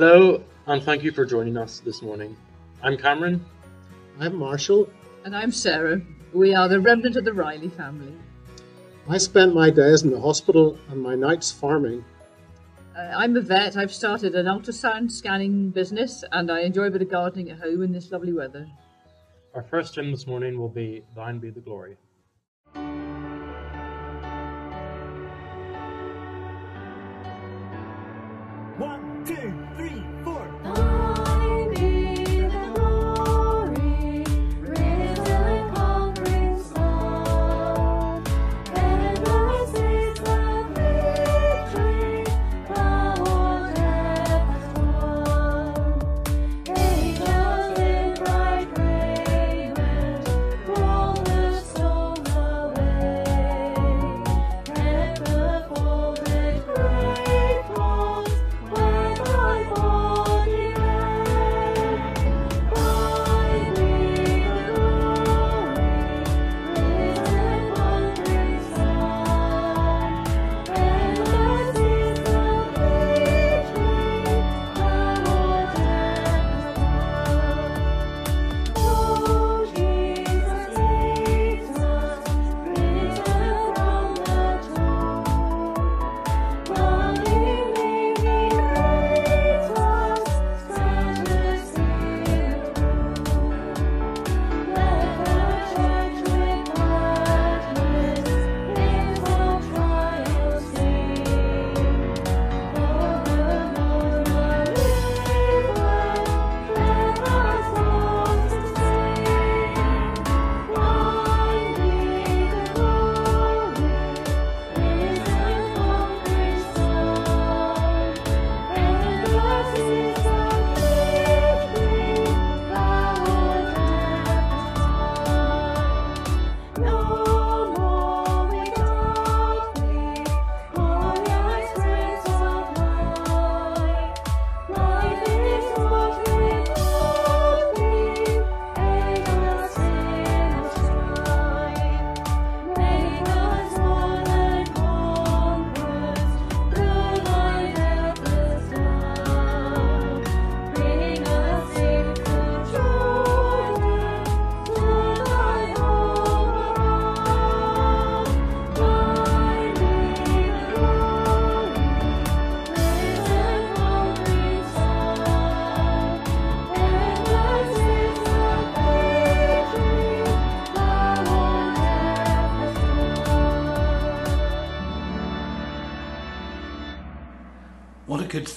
Hello, and thank you for joining us this morning. I'm Cameron. I'm Marshall. And I'm Sarah. We are the remnant of the Riley family. I spent my days in the hospital and my nights farming. Uh, I'm a vet. I've started an ultrasound scanning business and I enjoy a bit of gardening at home in this lovely weather. Our first hymn this morning will be Thine Be the Glory.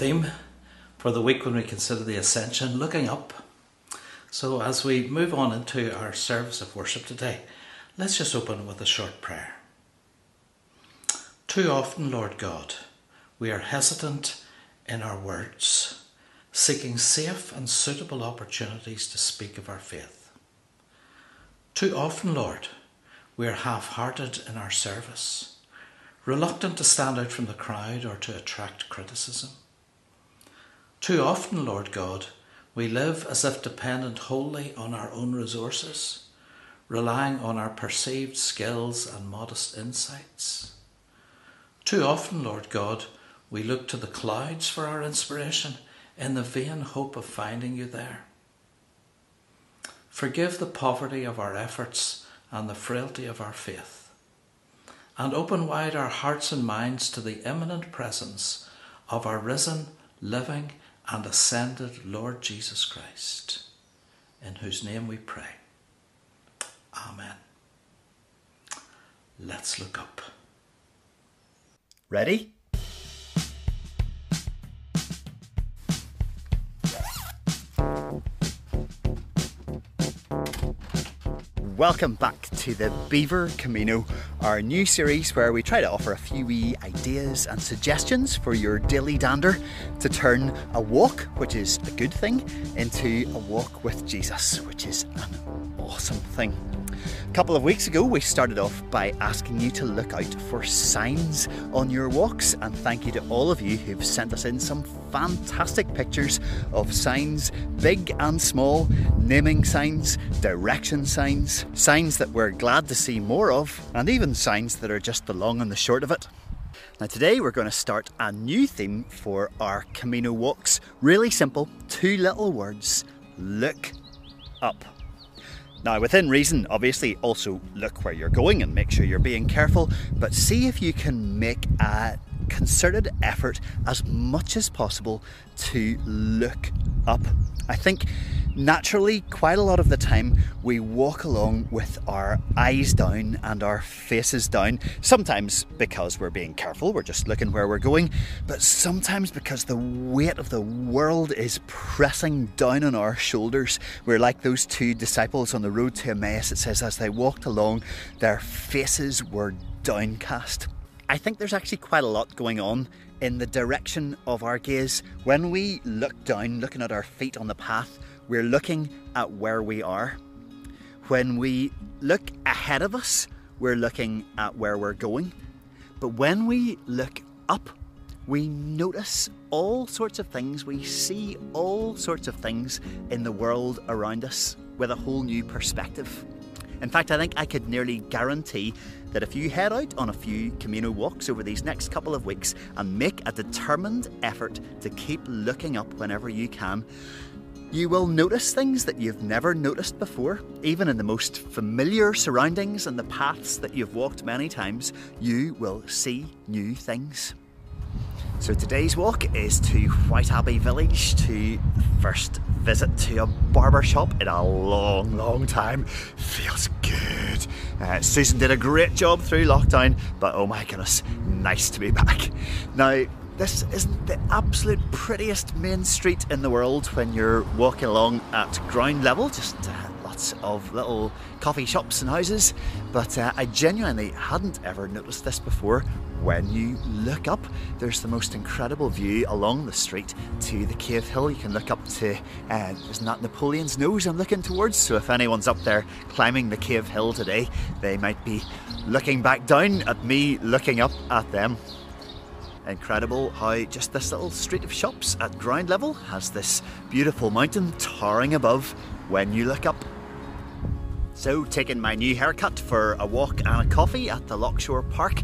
Theme for the week when we consider the ascension, looking up. So, as we move on into our service of worship today, let's just open with a short prayer. Too often, Lord God, we are hesitant in our words, seeking safe and suitable opportunities to speak of our faith. Too often, Lord, we are half hearted in our service, reluctant to stand out from the crowd or to attract criticism. Too often, Lord God, we live as if dependent wholly on our own resources, relying on our perceived skills and modest insights. Too often, Lord God, we look to the clouds for our inspiration in the vain hope of finding you there. Forgive the poverty of our efforts and the frailty of our faith, and open wide our hearts and minds to the imminent presence of our risen, living, and ascended Lord Jesus Christ, in whose name we pray. Amen. Let's look up. Ready? Welcome back to the Beaver Camino, our new series where we try to offer a few wee ideas and suggestions for your daily dander to turn a walk, which is a good thing, into a walk with Jesus, which is an awesome thing. A couple of weeks ago, we started off by asking you to look out for signs on your walks, and thank you to all of you who've sent us in some fantastic pictures of signs, big and small, naming signs, direction signs, signs that we're glad to see more of, and even signs that are just the long and the short of it. Now, today we're going to start a new theme for our Camino walks. Really simple, two little words look up. Now, within reason, obviously, also look where you're going and make sure you're being careful, but see if you can make a concerted effort as much as possible to look up. I think naturally, quite a lot of the time, we walk along with our eyes down and our faces down. Sometimes because we're being careful, we're just looking where we're going, but sometimes because the weight of the world is pressing down on our shoulders. We're like those two disciples on the road to Emmaus. It says, as they walked along, their faces were downcast. I think there's actually quite a lot going on in the direction of our gaze. When we look down, looking at our feet on the path, we're looking at where we are. When we look ahead of us, we're looking at where we're going. But when we look up, we notice all sorts of things, we see all sorts of things in the world around us with a whole new perspective. In fact, I think I could nearly guarantee that if you head out on a few Camino walks over these next couple of weeks and make a determined effort to keep looking up whenever you can, you will notice things that you've never noticed before. Even in the most familiar surroundings and the paths that you've walked many times, you will see new things. So today's walk is to Whiteabbey Village to first visit to a barber shop in a long, long time. Feels good. Uh, Susan did a great job through lockdown, but oh my goodness, nice to be back. Now, this isn't the absolute prettiest main street in the world when you're walking along at ground level, just lots of little coffee shops and houses. But uh, I genuinely hadn't ever noticed this before. When you look up, there's the most incredible view along the street to the Cave Hill. You can look up to, uh, isn't that Napoleon's nose I'm looking towards? So if anyone's up there climbing the Cave Hill today, they might be looking back down at me looking up at them. Incredible how just this little street of shops at ground level has this beautiful mountain towering above when you look up. So, taking my new haircut for a walk and a coffee at the Loughshore Park.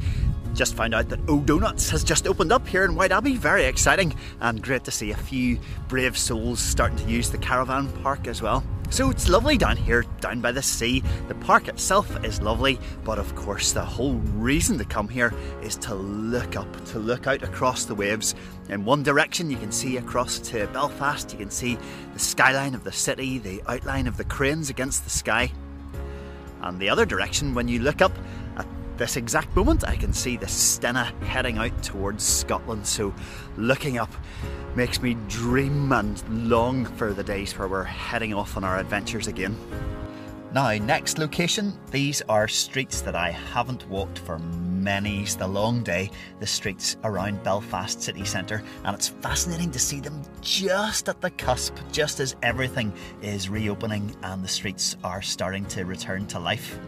Just found out that O Donuts has just opened up here in Whiteabbey. Very exciting and great to see a few brave souls starting to use the caravan park as well. So it's lovely down here, down by the sea. The park itself is lovely, but of course, the whole reason to come here is to look up, to look out across the waves. In one direction, you can see across to Belfast, you can see the skyline of the city, the outline of the cranes against the sky. And the other direction, when you look up at this exact moment, I can see the Stena heading out towards Scotland. So looking up makes me dream and long for the days where we're heading off on our adventures again. Now, next location, these are streets that I haven't walked for many's the long day, the streets around Belfast city centre, and it's fascinating to see them just at the cusp, just as everything is reopening and the streets are starting to return to life.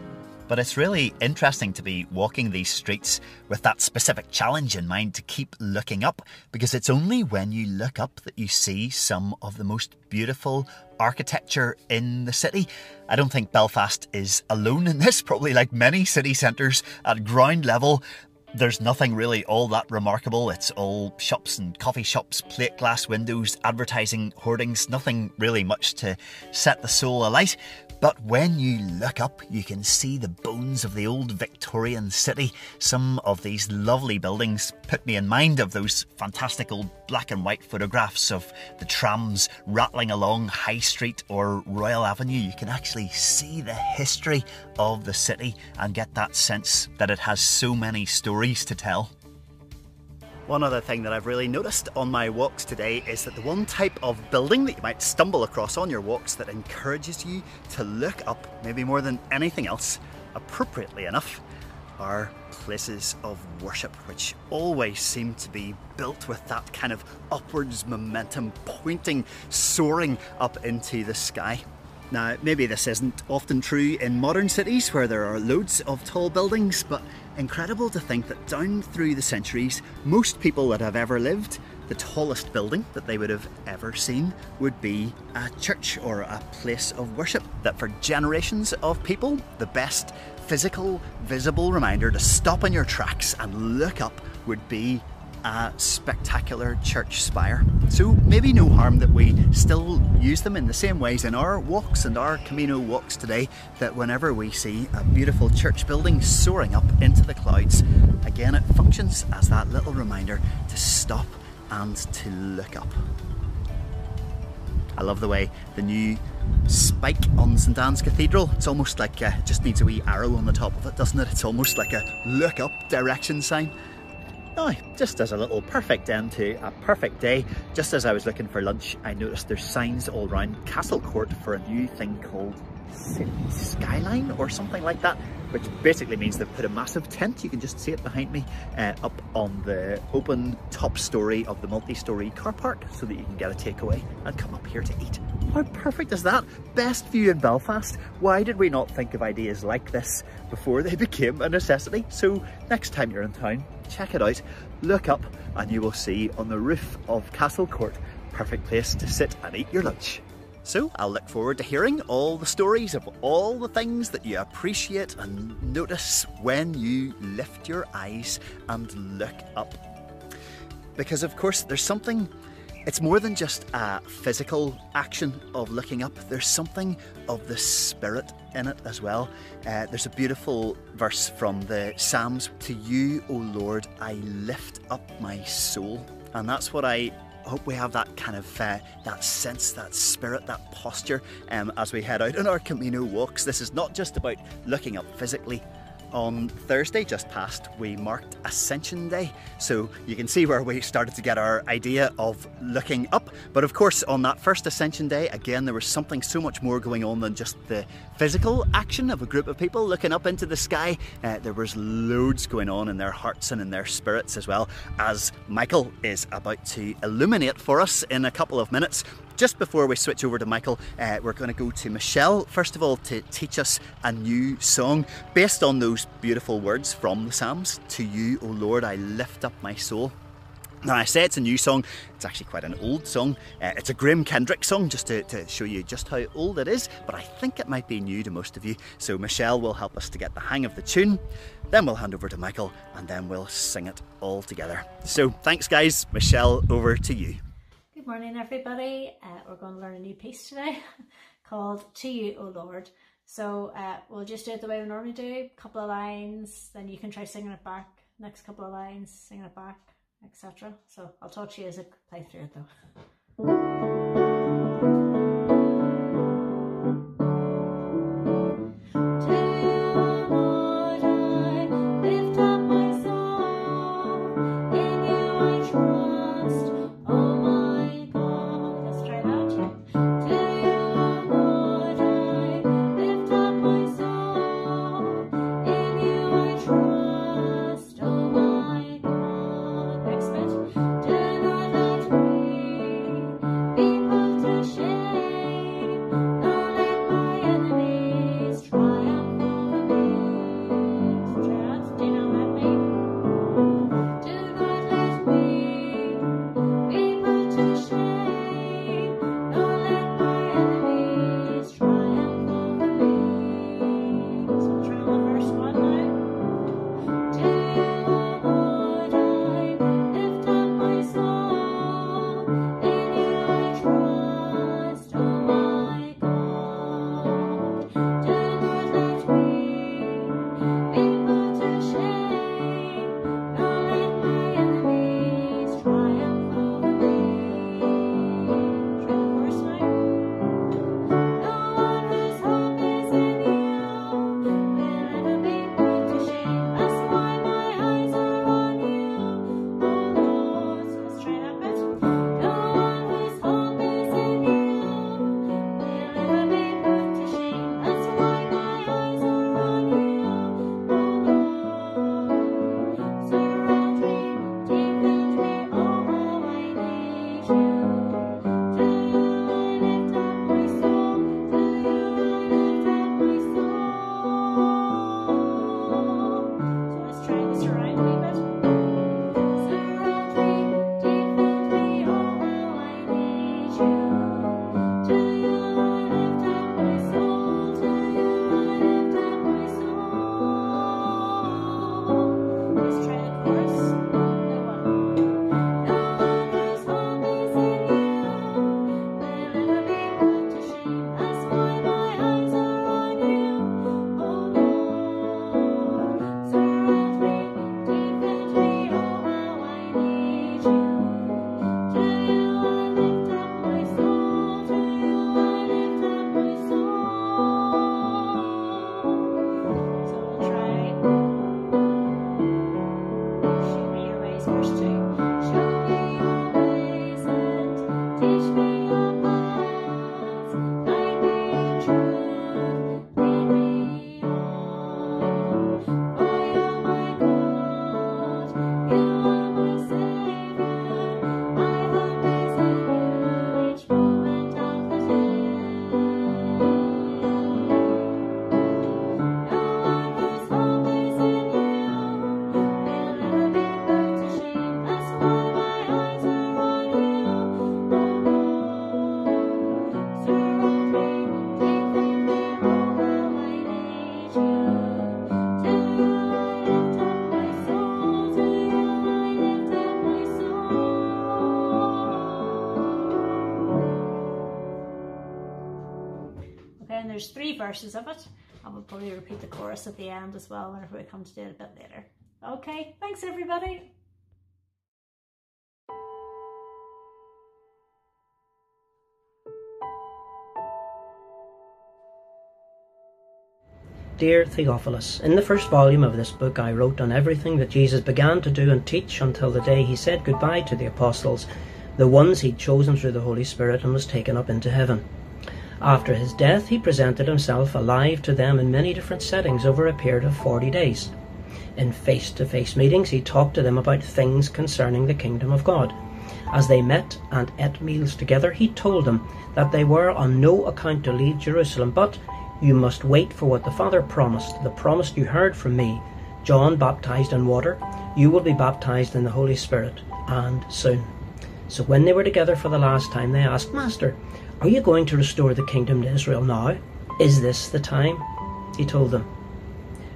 But it's really interesting to be walking these streets with that specific challenge in mind to keep looking up, because it's only when you look up that you see some of the most beautiful architecture in the city. I don't think Belfast is alone in this, probably like many city centres at ground level. There's nothing really all that remarkable. It's all shops and coffee shops, plate glass windows, advertising hoardings, nothing really much to set the soul alight. But when you look up, you can see the bones of the old Victorian city. Some of these lovely buildings put me in mind of those fantastic old black and white photographs of the trams rattling along High Street or Royal Avenue. You can actually see the history of the city and get that sense that it has so many stories to tell. One other thing that I've really noticed on my walks today is that the one type of building that you might stumble across on your walks that encourages you to look up, maybe more than anything else, appropriately enough, are places of worship, which always seem to be built with that kind of upwards momentum, pointing, soaring up into the sky. Now, maybe this isn't often true in modern cities where there are loads of tall buildings, but incredible to think that down through the centuries, most people that have ever lived, the tallest building that they would have ever seen would be a church or a place of worship. That for generations of people, the best physical, visible reminder to stop in your tracks and look up would be a spectacular church spire. So maybe no harm that we still use them in the same ways in our walks and our Camino walks today, that whenever we see a beautiful church building soaring up into the clouds, again it functions as that little reminder to stop and to look up. I love the way the new spike on St Anne's Cathedral, it's almost like uh, it just needs a wee arrow on the top of it, doesn't it? It's almost like a look up direction sign. Now, just as a little perfect end to a perfect day, just as I was looking for lunch, I noticed there's signs all around Castle Court for a new thing called Skyline or something like that, which basically means they've put a massive tent, you can just see it behind me, uh, up on the open top story of the multi-story car park so that you can get a takeaway and come up here to eat. How perfect is that? Best view in Belfast. Why did we not think of ideas like this before they became a necessity? So next time you're in town, check it out, look up and you will see on the roof of Castle Court, perfect place to sit and eat your lunch. So I'll look forward to hearing all the stories of all the things that you appreciate and notice when you lift your eyes and look up. Because of course there's something it's more than just a physical action of looking up, there's something of the spirit in it as well. Uh, there's a beautiful verse from the Psalms To you, O Lord, I lift up my soul. And that's what I hope we have that kind of uh, that sense, that spirit, that posture um, as we head out on our Camino walks. This is not just about looking up physically, on Thursday, just past, we marked Ascension Day. So you can see where we started to get our idea of looking up. But of course, on that first Ascension Day, again, there was something so much more going on than just the physical action of a group of people looking up into the sky. Uh, there was loads going on in their hearts and in their spirits as well, as Michael is about to illuminate for us in a couple of minutes. Just before we switch over to Michael, uh, we're going to go to Michelle, first of all, to teach us a new song based on those beautiful words from the Psalms To you, O Lord, I lift up my soul. Now, I say it's a new song, it's actually quite an old song. Uh, it's a Graham Kendrick song, just to, to show you just how old it is, but I think it might be new to most of you. So, Michelle will help us to get the hang of the tune. Then we'll hand over to Michael, and then we'll sing it all together. So, thanks, guys. Michelle, over to you. Morning, everybody. Uh, we're going to learn a new piece today called To You, O Lord. So uh, we'll just do it the way we normally do, a couple of lines, then you can try singing it back, next couple of lines, singing it back, etc. So I'll talk to you as I play through it though. this way. Verses of it, and we'll probably repeat the chorus at the end as well whenever we come to do it a bit later. Okay, thanks everybody. Dear Theophilus, in the first volume of this book I wrote on everything that Jesus began to do and teach until the day he said goodbye to the apostles, the ones he'd chosen through the Holy Spirit and was taken up into heaven. After his death, he presented himself alive to them in many different settings over a period of 40 days. In face to face meetings, he talked to them about things concerning the kingdom of God. As they met and ate meals together, he told them that they were on no account to leave Jerusalem, but you must wait for what the Father promised, the promise you heard from me. John baptized in water, you will be baptized in the Holy Spirit, and soon. So when they were together for the last time, they asked, Master, are you going to restore the kingdom to Israel now? Is this the time? He told them,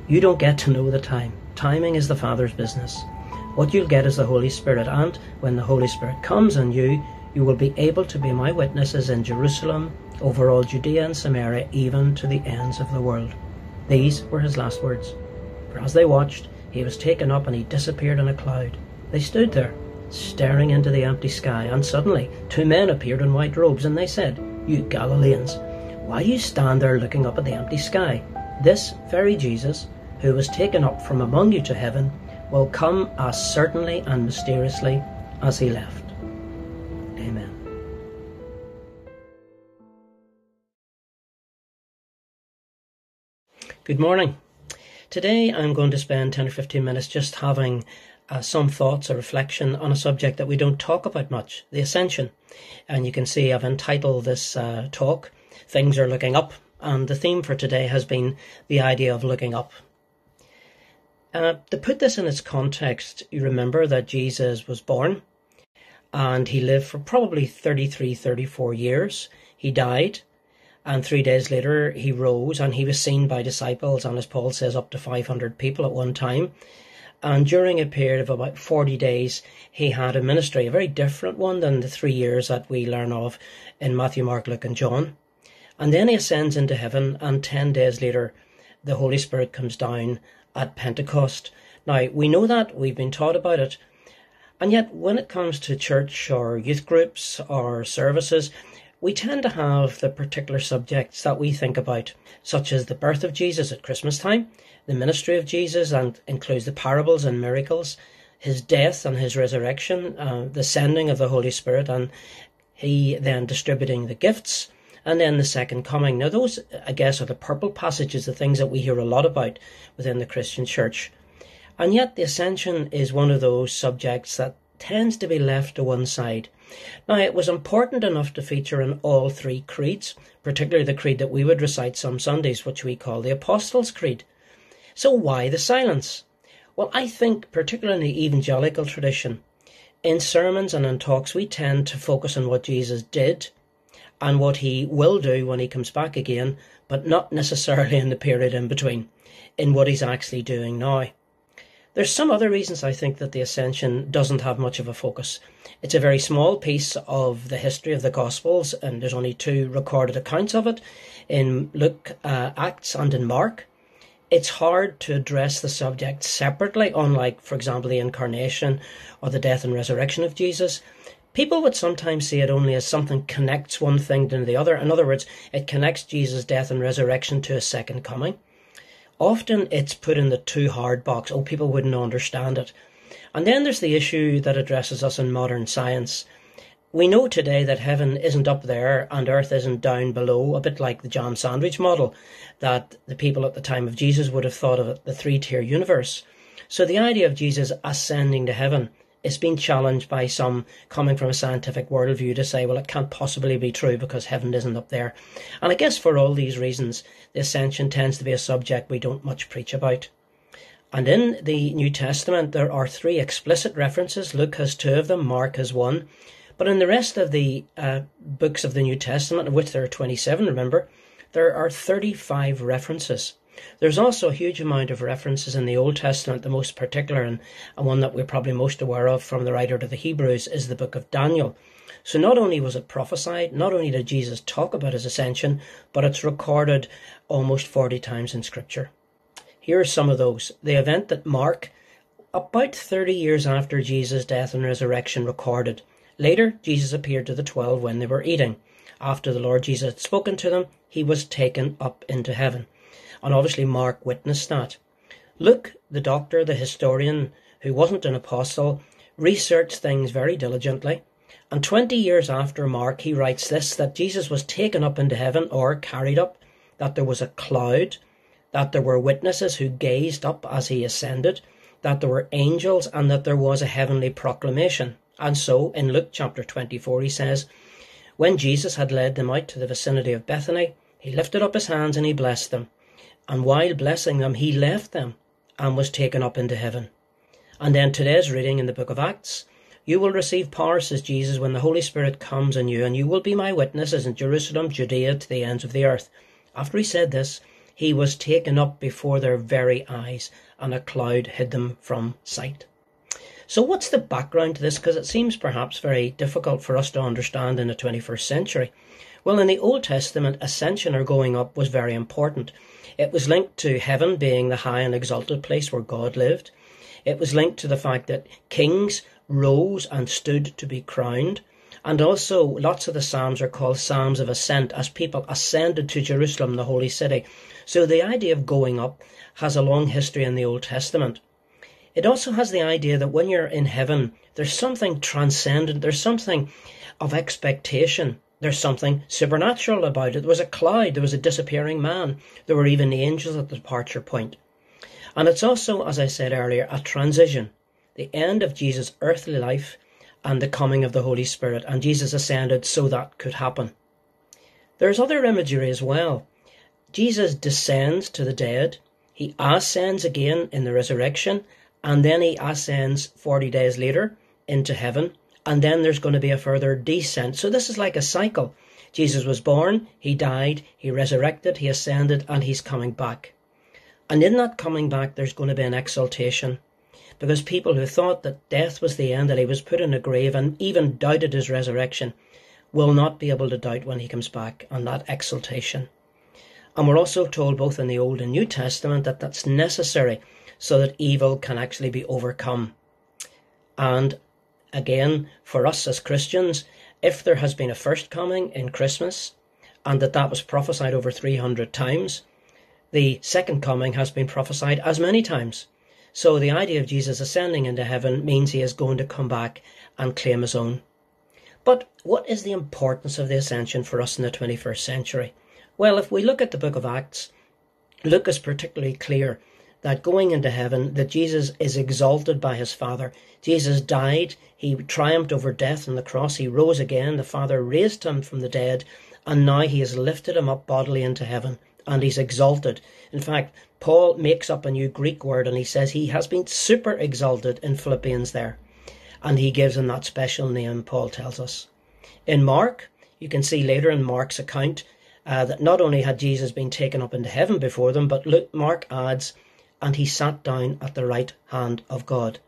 You don't get to know the time. Timing is the Father's business. What you'll get is the Holy Spirit, and when the Holy Spirit comes on you, you will be able to be my witnesses in Jerusalem, over all Judea and Samaria, even to the ends of the world. These were his last words. For as they watched, he was taken up and he disappeared in a cloud. They stood there, staring into the empty sky, and suddenly two men appeared in white robes, and they said, You Galileans, why do you stand there looking up at the empty sky? This very Jesus, who was taken up from among you to heaven, will come as certainly and mysteriously as he left. Amen. Good morning. Today I'm going to spend 10 or 15 minutes just having uh, some thoughts or reflection on a subject that we don't talk about much the ascension. And you can see I've entitled this uh, talk, Things Are Looking Up. And the theme for today has been the idea of looking up. Uh, to put this in its context, you remember that Jesus was born and he lived for probably 33, 34 years. He died and three days later, he rose and he was seen by disciples, and as Paul says, up to 500 people at one time. And during a period of about 40 days, he had a ministry, a very different one than the three years that we learn of in Matthew, Mark, Luke, and John. And then he ascends into heaven, and 10 days later, the Holy Spirit comes down at Pentecost. Now, we know that, we've been taught about it. And yet, when it comes to church or youth groups or services, we tend to have the particular subjects that we think about, such as the birth of Jesus at Christmas time, the ministry of Jesus, and includes the parables and miracles, his death and his resurrection, uh, the sending of the Holy Spirit, and he then distributing the gifts, and then the second coming. Now, those, I guess, are the purple passages, the things that we hear a lot about within the Christian church. And yet, the ascension is one of those subjects that tends to be left to one side. Now, it was important enough to feature in all three creeds, particularly the creed that we would recite some Sundays, which we call the Apostles' Creed. So, why the silence? Well, I think, particularly in the evangelical tradition, in sermons and in talks, we tend to focus on what Jesus did and what he will do when he comes back again, but not necessarily in the period in between, in what he's actually doing now. There's some other reasons I think that the Ascension doesn't have much of a focus. It's a very small piece of the history of the Gospels, and there's only two recorded accounts of it in Luke, uh, Acts, and in Mark. It's hard to address the subject separately, unlike, for example, the incarnation or the death and resurrection of Jesus. People would sometimes see it only as something connects one thing to the other. In other words, it connects Jesus' death and resurrection to a second coming. Often it's put in the too hard box. Oh, people wouldn't understand it. And then there's the issue that addresses us in modern science. We know today that heaven isn't up there and earth isn't down below, a bit like the jam sandwich model that the people at the time of Jesus would have thought of the three tier universe. So the idea of Jesus ascending to heaven is being challenged by some coming from a scientific worldview to say, well, it can't possibly be true because heaven isn't up there. And I guess for all these reasons, the ascension tends to be a subject we don't much preach about. And in the New Testament, there are three explicit references. Luke has two of them, Mark has one. But in the rest of the uh, books of the New Testament, of which there are 27, remember, there are 35 references. There's also a huge amount of references in the Old Testament. The most particular and, and one that we're probably most aware of from the writer to the Hebrews is the book of Daniel. So not only was it prophesied, not only did Jesus talk about his ascension, but it's recorded almost 40 times in Scripture. Here are some of those. The event that Mark, about 30 years after Jesus' death and resurrection, recorded. Later, Jesus appeared to the twelve when they were eating. After the Lord Jesus had spoken to them, he was taken up into heaven. And obviously, Mark witnessed that. Luke, the doctor, the historian, who wasn't an apostle, researched things very diligently. And 20 years after Mark, he writes this that Jesus was taken up into heaven or carried up, that there was a cloud, that there were witnesses who gazed up as he ascended, that there were angels, and that there was a heavenly proclamation. And so, in Luke chapter 24, he says, When Jesus had led them out to the vicinity of Bethany, he lifted up his hands and he blessed them. And while blessing them, he left them and was taken up into heaven. And then today's reading in the book of Acts, you will receive power, says Jesus, when the Holy Spirit comes on you, and you will be my witnesses in Jerusalem, Judea, to the ends of the earth. After he said this, he was taken up before their very eyes, and a cloud hid them from sight. So, what's the background to this? Because it seems perhaps very difficult for us to understand in the 21st century. Well, in the Old Testament, ascension or going up was very important. It was linked to heaven being the high and exalted place where God lived. It was linked to the fact that kings rose and stood to be crowned. And also, lots of the Psalms are called Psalms of Ascent as people ascended to Jerusalem, the holy city. So the idea of going up has a long history in the Old Testament. It also has the idea that when you're in heaven, there's something transcendent, there's something of expectation, there's something supernatural about it. There was a cloud, there was a disappearing man, there were even angels at the departure point. And it's also, as I said earlier, a transition, the end of Jesus' earthly life and the coming of the Holy Spirit. And Jesus ascended so that could happen. There's other imagery as well. Jesus descends to the dead, he ascends again in the resurrection, and then he ascends 40 days later into heaven, and then there's going to be a further descent. So this is like a cycle. Jesus was born, he died, he resurrected, he ascended, and he's coming back. And in that coming back, there's going to be an exaltation. Because people who thought that death was the end, that he was put in a grave, and even doubted his resurrection, will not be able to doubt when he comes back on that exaltation. And we're also told both in the Old and New Testament that that's necessary so that evil can actually be overcome. And again, for us as Christians, if there has been a first coming in Christmas and that that was prophesied over 300 times, the second coming has been prophesied as many times. So the idea of Jesus ascending into heaven means he is going to come back and claim his own. But what is the importance of the ascension for us in the 21st century? Well, if we look at the book of Acts, Luke is particularly clear that going into heaven, that Jesus is exalted by his Father. Jesus died, he triumphed over death on the cross, he rose again, the Father raised him from the dead, and now he has lifted him up bodily into heaven, and he's exalted. In fact, Paul makes up a new Greek word and he says he has been super exalted in Philippians there. And he gives him that special name, Paul tells us. In Mark, you can see later in Mark's account uh, that not only had Jesus been taken up into heaven before them, but Luke, Mark adds, and he sat down at the right hand of God.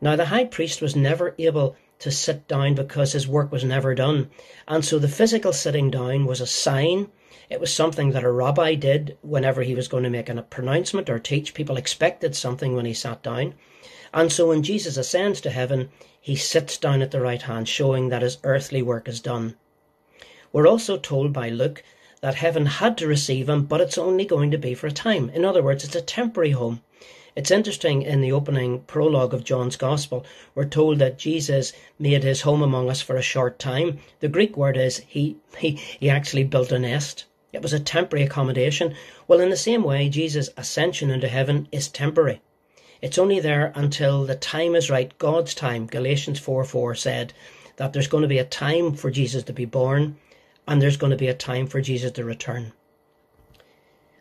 Now, the high priest was never able to sit down because his work was never done. And so the physical sitting down was a sign. It was something that a rabbi did whenever he was going to make a pronouncement or teach. People expected something when he sat down. And so when Jesus ascends to heaven, he sits down at the right hand, showing that his earthly work is done. We're also told by Luke that heaven had to receive him, but it's only going to be for a time. In other words, it's a temporary home. It's interesting in the opening prologue of John's Gospel, we're told that Jesus made his home among us for a short time. The Greek word is he, he, he actually built a nest. It was a temporary accommodation. Well, in the same way, Jesus' ascension into heaven is temporary. It's only there until the time is right, God's time. Galatians 4 4 said that there's going to be a time for Jesus to be born and there's going to be a time for Jesus to return.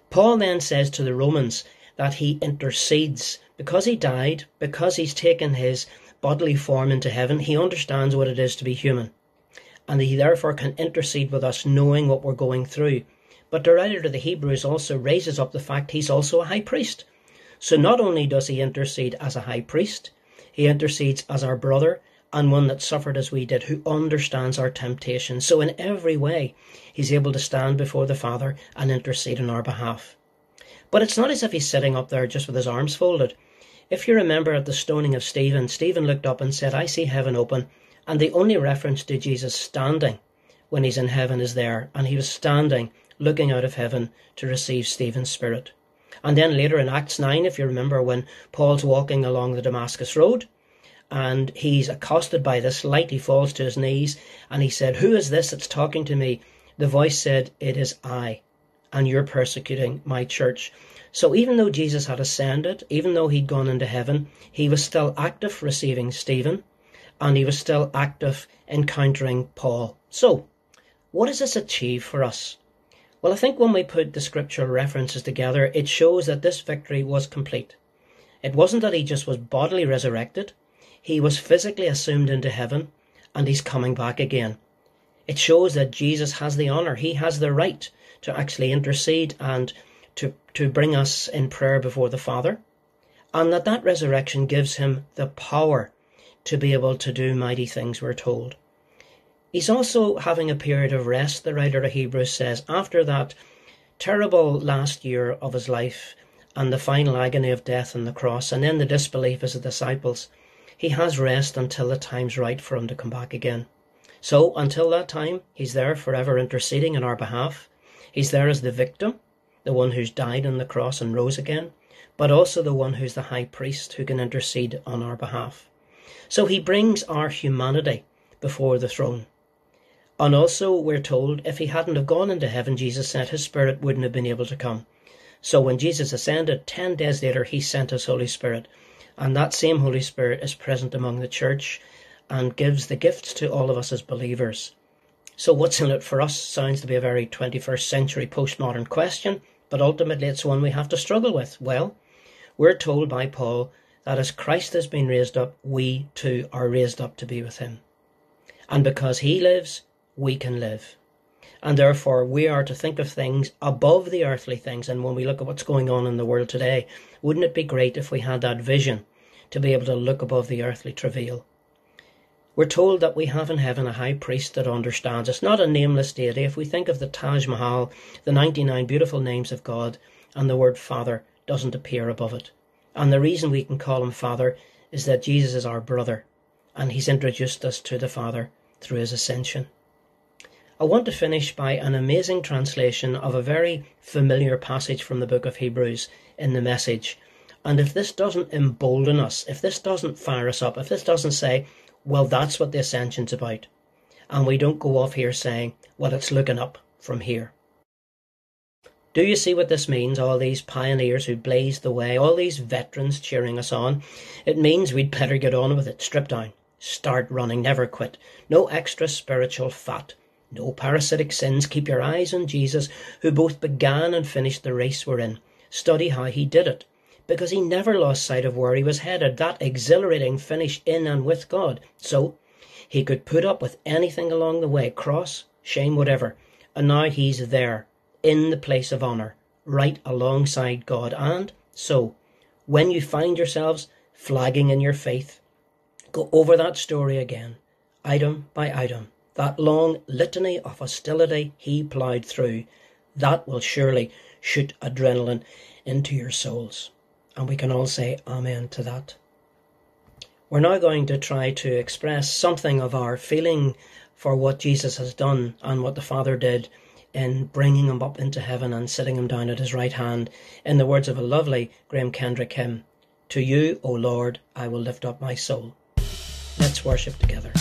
Paul then says to the Romans that he intercedes because he died, because he's taken his bodily form into heaven, he understands what it is to be human. And he therefore can intercede with us knowing what we're going through. But the writer to the Hebrews also raises up the fact he's also a high priest. So not only does he intercede as a high priest, he intercedes as our brother and one that suffered as we did, who understands our temptation. So in every way, he's able to stand before the Father and intercede on our behalf. But it's not as if he's sitting up there just with his arms folded. If you remember at the stoning of Stephen, Stephen looked up and said, I see heaven open, and the only reference to Jesus standing when he's in heaven is there, and he was standing looking out of heaven to receive Stephen's spirit. And then later in Acts 9, if you remember, when Paul's walking along the Damascus Road and he's accosted by this light, he falls to his knees and he said, Who is this that's talking to me? The voice said, It is I, and you're persecuting my church. So even though Jesus had ascended, even though he'd gone into heaven, he was still active receiving Stephen and he was still active encountering Paul. So, what does this achieve for us? Well, I think when we put the scriptural references together, it shows that this victory was complete. It wasn't that he just was bodily resurrected, he was physically assumed into heaven, and he's coming back again. It shows that Jesus has the honour, he has the right to actually intercede and to, to bring us in prayer before the Father, and that that resurrection gives him the power to be able to do mighty things, we're told. He's also having a period of rest, the writer of Hebrews says, after that terrible last year of his life and the final agony of death on the cross, and then the disbelief of the disciples. He has rest until the time's right for him to come back again. So, until that time, he's there forever interceding in our behalf. He's there as the victim, the one who's died on the cross and rose again, but also the one who's the high priest who can intercede on our behalf. So he brings our humanity before the throne. And also, we're told, if he hadn't have gone into heaven, Jesus said his spirit wouldn't have been able to come. So when Jesus ascended, ten days later, he sent his Holy Spirit. And that same Holy Spirit is present among the church and gives the gifts to all of us as believers. So what's in it for us sounds to be a very 21st century postmodern question, but ultimately it's one we have to struggle with. Well, we're told by Paul that as Christ has been raised up, we too are raised up to be with him. And because he lives, we can live. And therefore, we are to think of things above the earthly things. And when we look at what's going on in the world today, wouldn't it be great if we had that vision to be able to look above the earthly travail? We're told that we have in heaven a high priest that understands us, not a nameless deity. If we think of the Taj Mahal, the 99 beautiful names of God, and the word Father doesn't appear above it. And the reason we can call him Father is that Jesus is our brother, and he's introduced us to the Father through his ascension. I want to finish by an amazing translation of a very familiar passage from the book of Hebrews in the message. And if this doesn't embolden us, if this doesn't fire us up, if this doesn't say, well, that's what the ascension's about, and we don't go off here saying, well, it's looking up from here. Do you see what this means? All these pioneers who blazed the way, all these veterans cheering us on. It means we'd better get on with it. Strip down. Start running. Never quit. No extra spiritual fat. No parasitic sins. Keep your eyes on Jesus, who both began and finished the race we're in. Study how he did it, because he never lost sight of where he was headed, that exhilarating finish in and with God. So he could put up with anything along the way, cross, shame, whatever. And now he's there, in the place of honour, right alongside God. And so, when you find yourselves flagging in your faith, go over that story again, item by item that long litany of hostility he ploughed through, that will surely shoot adrenaline into your souls. And we can all say Amen to that. We're now going to try to express something of our feeling for what Jesus has done and what the Father did in bringing him up into heaven and sitting him down at his right hand, in the words of a lovely Graham Kendrick hymn To you, O Lord, I will lift up my soul. Let's worship together.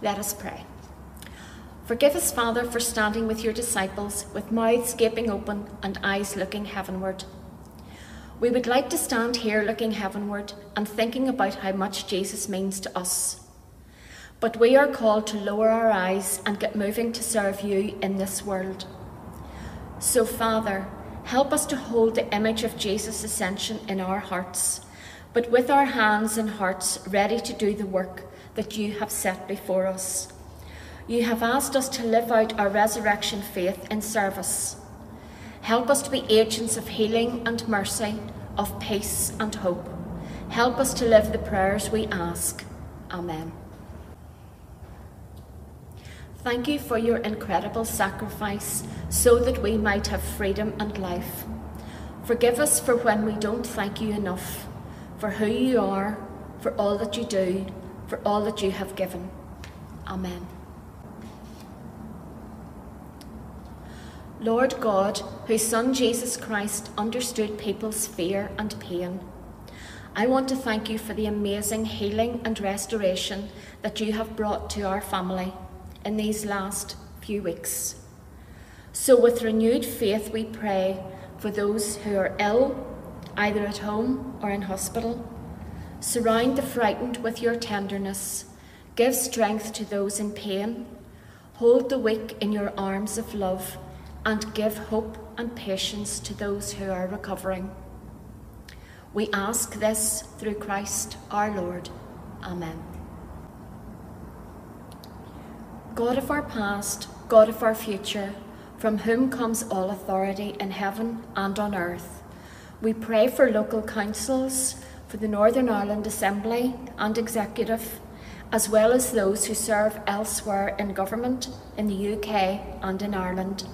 Let us pray. Forgive us, Father, for standing with your disciples with mouths gaping open and eyes looking heavenward. We would like to stand here looking heavenward and thinking about how much Jesus means to us. But we are called to lower our eyes and get moving to serve you in this world. So, Father, help us to hold the image of Jesus' ascension in our hearts, but with our hands and hearts ready to do the work that you have set before us. You have asked us to live out our resurrection faith in service. Help us to be agents of healing and mercy, of peace and hope. Help us to live the prayers we ask. Amen. Thank you for your incredible sacrifice so that we might have freedom and life. Forgive us for when we don't thank you enough, for who you are, for all that you do, for all that you have given. Amen. Lord God, whose Son Jesus Christ understood people's fear and pain, I want to thank you for the amazing healing and restoration that you have brought to our family in these last few weeks. So, with renewed faith, we pray for those who are ill, either at home or in hospital. Surround the frightened with your tenderness. Give strength to those in pain. Hold the weak in your arms of love and give hope and patience to those who are recovering. We ask this through Christ our Lord. Amen. God of our past, God of our future, from whom comes all authority in heaven and on earth, we pray for local councils, for the Northern Ireland Assembly and Executive, as well as those who serve elsewhere in government in the UK and in Ireland.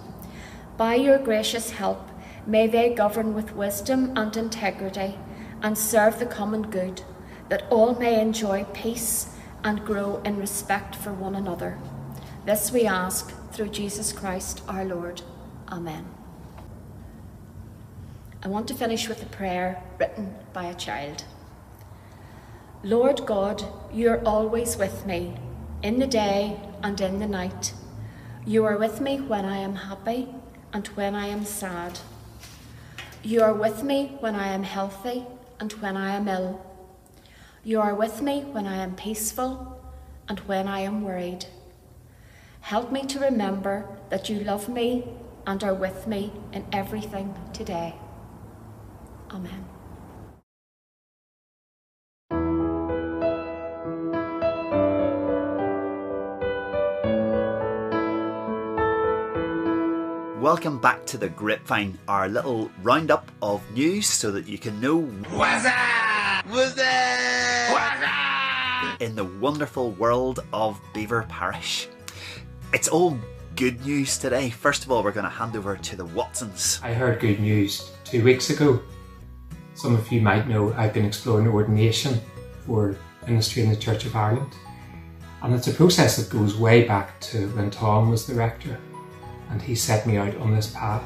By your gracious help, may they govern with wisdom and integrity and serve the common good, that all may enjoy peace and grow in respect for one another. This we ask through Jesus Christ our Lord. Amen. I want to finish with a prayer written by a child. Lord God, you are always with me, in the day and in the night. You are with me when I am happy and when I am sad. You are with me when I am healthy and when I am ill. You are with me when I am peaceful and when I am worried. Help me to remember that you love me and are with me in everything today. Amen. Welcome back to the Grapevine, our little roundup of news so that you can know What's up? What's up? in the wonderful world of Beaver Parish. It's all good news today. First of all, we're going to hand over to the Watsons. I heard good news two weeks ago. Some of you might know I've been exploring ordination for ministry in the Church of Ireland. And it's a process that goes way back to when Tom was the rector and he set me out on this path.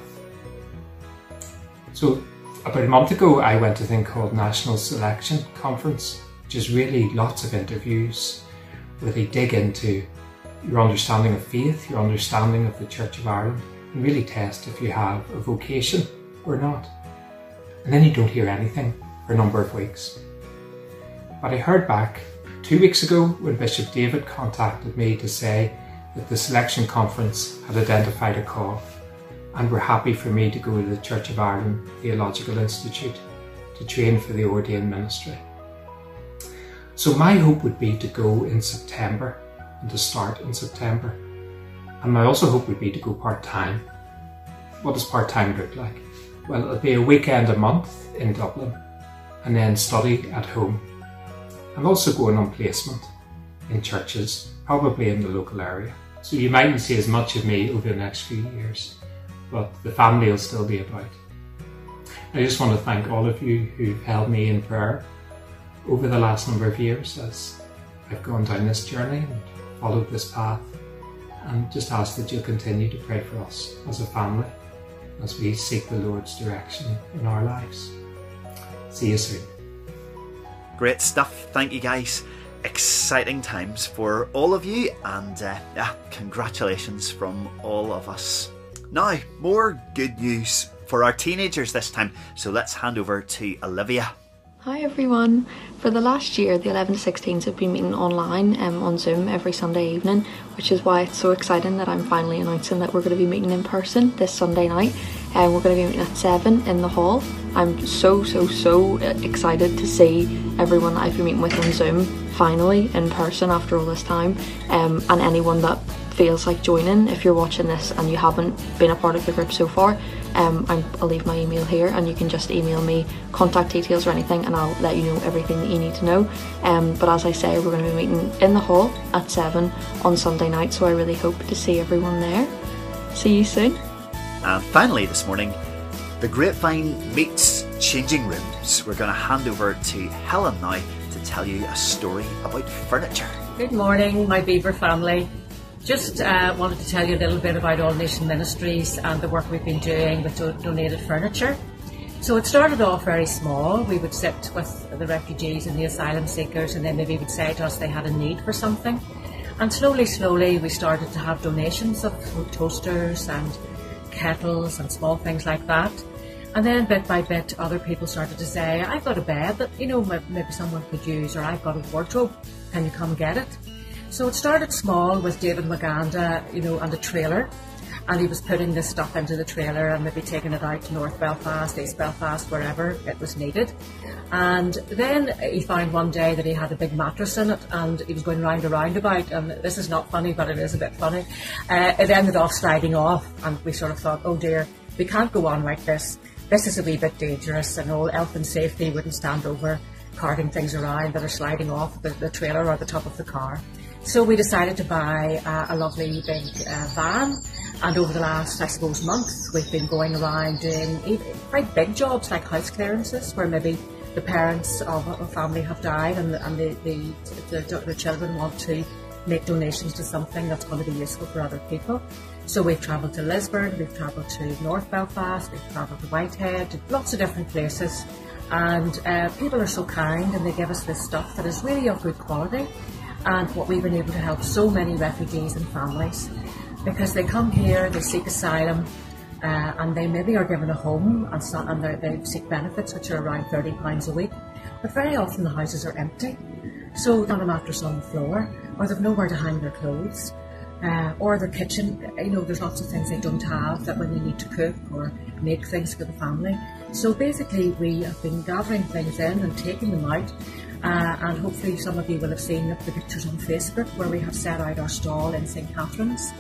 So, about a month ago, I went to a thing called National Selection Conference, which is really lots of interviews where they dig into your understanding of faith, your understanding of the Church of Ireland, and really test if you have a vocation or not. And then you don't hear anything for a number of weeks. But I heard back two weeks ago when Bishop David contacted me to say that the selection conference had identified a call and were happy for me to go to the Church of Ireland Theological Institute to train for the ordained ministry. So my hope would be to go in September and to start in September. And my also hope would be to go part time. What does part time look like? Well, it'll be a weekend a month in Dublin and then study at home and also going on placement in churches, probably in the local area. So you mightn't see as much of me over the next few years, but the family will still be about. I just want to thank all of you who've held me in prayer over the last number of years as I've gone down this journey and followed this path, and just ask that you'll continue to pray for us as a family as we seek the Lord's direction in our lives. See you soon. Great stuff. Thank you, guys. exciting times for all of you, and uh, yeah, congratulations from all of us. Now, more good news for our teenagers this time, so let's hand over to Olivia. Hi everyone. For the last year, the 11 to 16s have been meeting online um, on Zoom every Sunday evening, which is why it's so exciting that I'm finally announcing that we're going to be meeting in person this Sunday night. And we're going to be meeting at 7 in the hall. I'm so, so, so excited to see everyone that I've been meeting with on Zoom finally in person after all this time. Um, and anyone that feels like joining, if you're watching this and you haven't been a part of the group so far, um, I'm, I'll leave my email here and you can just email me contact details or anything and I'll let you know everything that you need to know. Um, but as I say, we're going to be meeting in the hall at 7 on Sunday night, so I really hope to see everyone there. See you soon. And finally, this morning, the Grapevine meets Changing Rooms. We're going to hand over to Helen now to tell you a story about furniture. Good morning, my Beaver family. Just uh, wanted to tell you a little bit about All Nation Ministries and the work we've been doing with do- donated furniture. So it started off very small. We would sit with the refugees and the asylum seekers, and then maybe would say to us they had a need for something. And slowly, slowly, we started to have donations of toasters and kettles and small things like that. And then bit by bit, other people started to say, I've got a bed that, you know, maybe someone could use, or I've got a wardrobe, can you come get it? So it started small with David Maganda, you know, and a trailer. And he was putting this stuff into the trailer and maybe taking it out to North Belfast, East Belfast, wherever it was needed. And then he found one day that he had a big mattress in it and he was going round a roundabout. And this is not funny, but it is a bit funny. Uh, it ended off sliding off, and we sort of thought, oh dear, we can't go on like this. This is a wee bit dangerous, and all health and safety wouldn't stand over carting things around that are sliding off the, the trailer or the top of the car. So we decided to buy uh, a lovely big uh, van, and over the last, I suppose, month, we've been going around doing quite big jobs like house clearances, where maybe the parents of a family have died and, the, and the, the, the, the children want to make donations to something that's going to be useful for other people. So we've travelled to Lisburn, we've travelled to North Belfast, we've travelled to Whitehead, lots of different places. And uh, people are so kind and they give us this stuff that is really of good quality. And what we've been able to help so many refugees and families because they come here, they seek asylum, uh, and they maybe are given a home and, so, and they seek benefits, which are around £30 a week. But very often the houses are empty. So they've a mattress on the floor, or they've nowhere to hang their clothes. Uh, or their kitchen, you know, there's lots of things they don't have that when they need to cook or make things for the family. So basically, we have been gathering things in and taking them out. Uh, and hopefully, some of you will have seen the pictures on Facebook where we have set out our stall in St Catherine's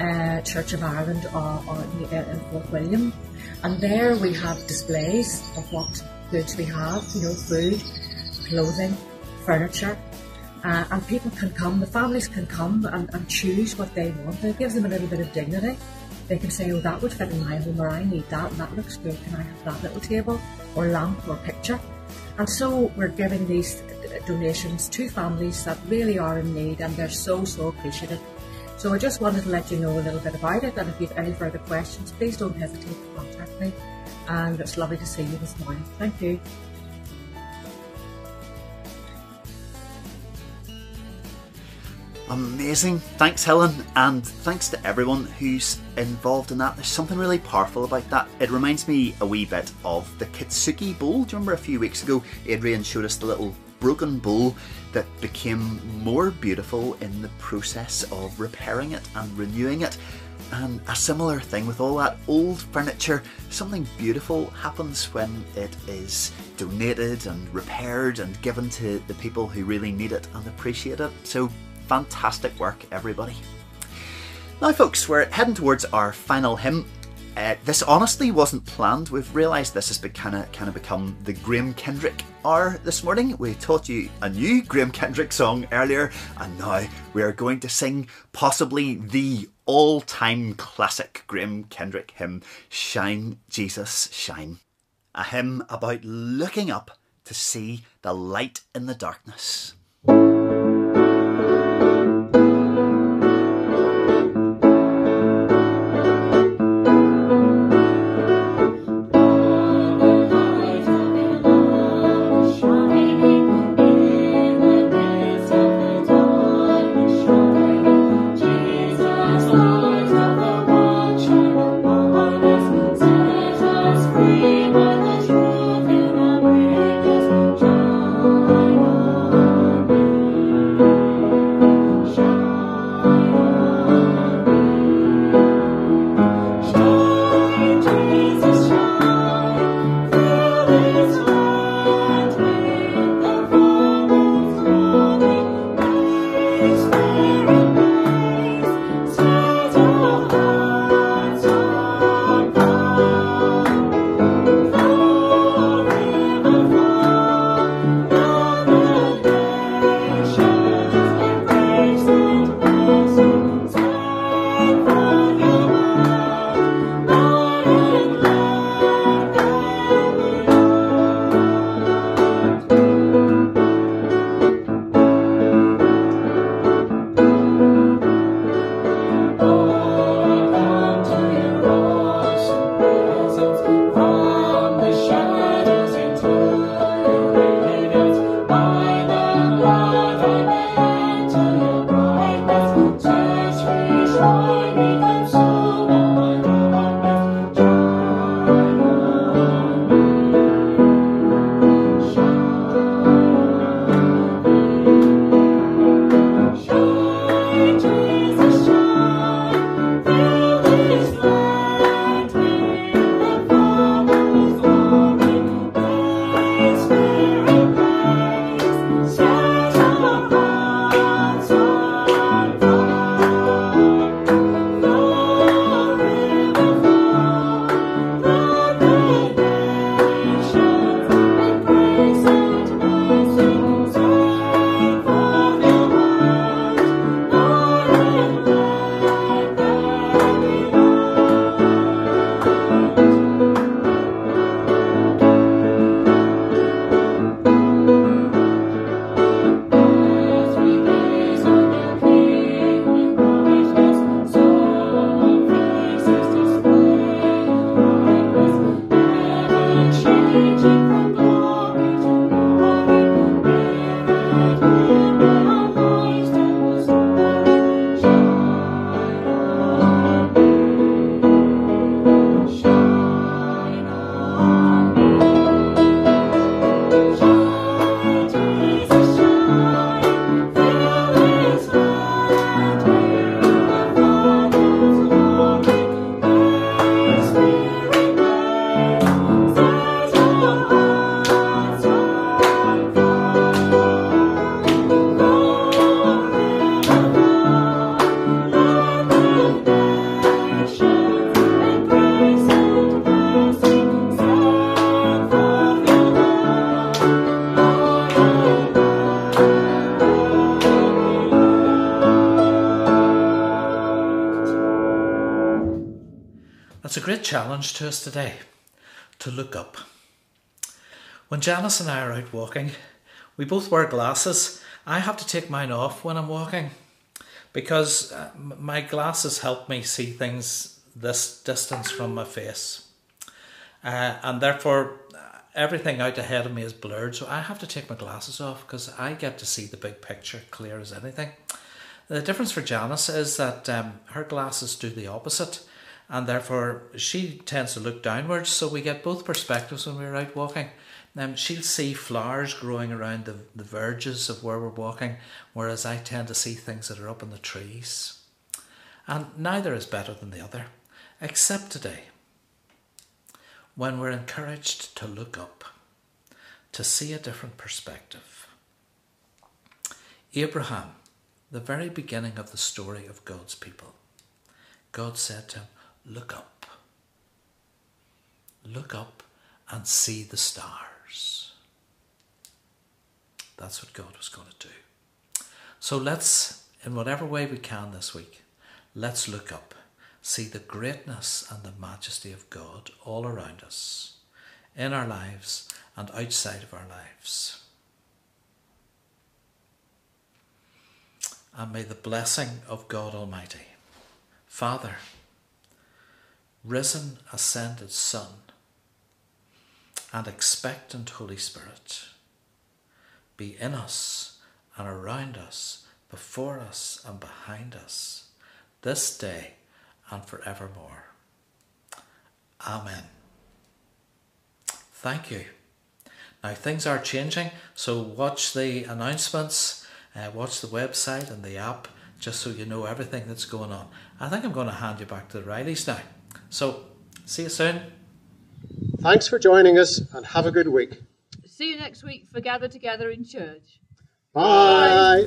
uh, Church of Ireland or, or in Fort William. And there we have displays of what goods we have, you know, food, clothing, furniture, uh, and people can come, the families can come and, and choose what they want. It gives them a little bit of dignity. They can say, oh, that would fit in my home, or I need that, and that looks good. Can I have that little table, or lamp, or picture? And so we're giving these donations to families that really are in need, and they're so, so appreciative. So I just wanted to let you know a little bit about it, and if you have any further questions, please don't hesitate to contact me. And it's lovely to see you this morning. Thank you. Amazing. Thanks, Helen, and thanks to everyone who's involved in that. There's something really powerful about that. It reminds me a wee bit of the Kintsugi Bowl. Do you remember a few weeks ago, Adrian showed us the little broken bowl that became more beautiful in the process of repairing it and renewing it? And a similar thing with all that old furniture, something beautiful happens when it is donated and repaired and given to the people who really need it and appreciate it. So fantastic work, everybody. Now, folks, we're heading towards our final hymn. Uh, this honestly wasn't planned. We've realised this has kind of kind of become the Graham Kendrick hour this morning. We taught you a new Graham Kendrick song earlier, and now we are going to sing possibly the all-time classic Graham Kendrick hymn, "Shine, Jesus, Shine," a hymn about looking up to see the light in the darkness. Challenge to us today to look up. When Janice and I are out walking, we both wear glasses. I have to take mine off when I'm walking because uh, my glasses help me see things this distance from my face. Uh, and therefore, uh, everything out ahead of me is blurred, so I have to take my glasses off because I get to see the big picture clear as anything. The difference for Janice is that um, her glasses do the opposite, and therefore she tends to look downwards, so we get both perspectives when we're out walking. Um, she'll see flowers growing around the, the verges of where we're walking, whereas I tend to see things that are up in the trees. And neither is better than the other, except today, when we're encouraged to look up, to see a different perspective. Abraham, the very beginning of the story of God's people, God said to him, Look up. Look up and see the stars. That's what God was going to do. So let's, in whatever way we can this week, let's look up, see the greatness and the majesty of God all around us, in our lives and outside of our lives. And may the blessing of God Almighty, Father, risen, ascended Son, and expectant Holy Spirit be in us and around us, before us and behind us, this day and forevermore. Amen. Thank you. Now, things are changing, so watch the announcements, uh, watch the website and the app, just so you know everything that's going on. I think I'm going to hand you back to the Rileys now. So, see you soon. Thanks for joining us and have a good week. See you next week for Gather Together in Church. Bye.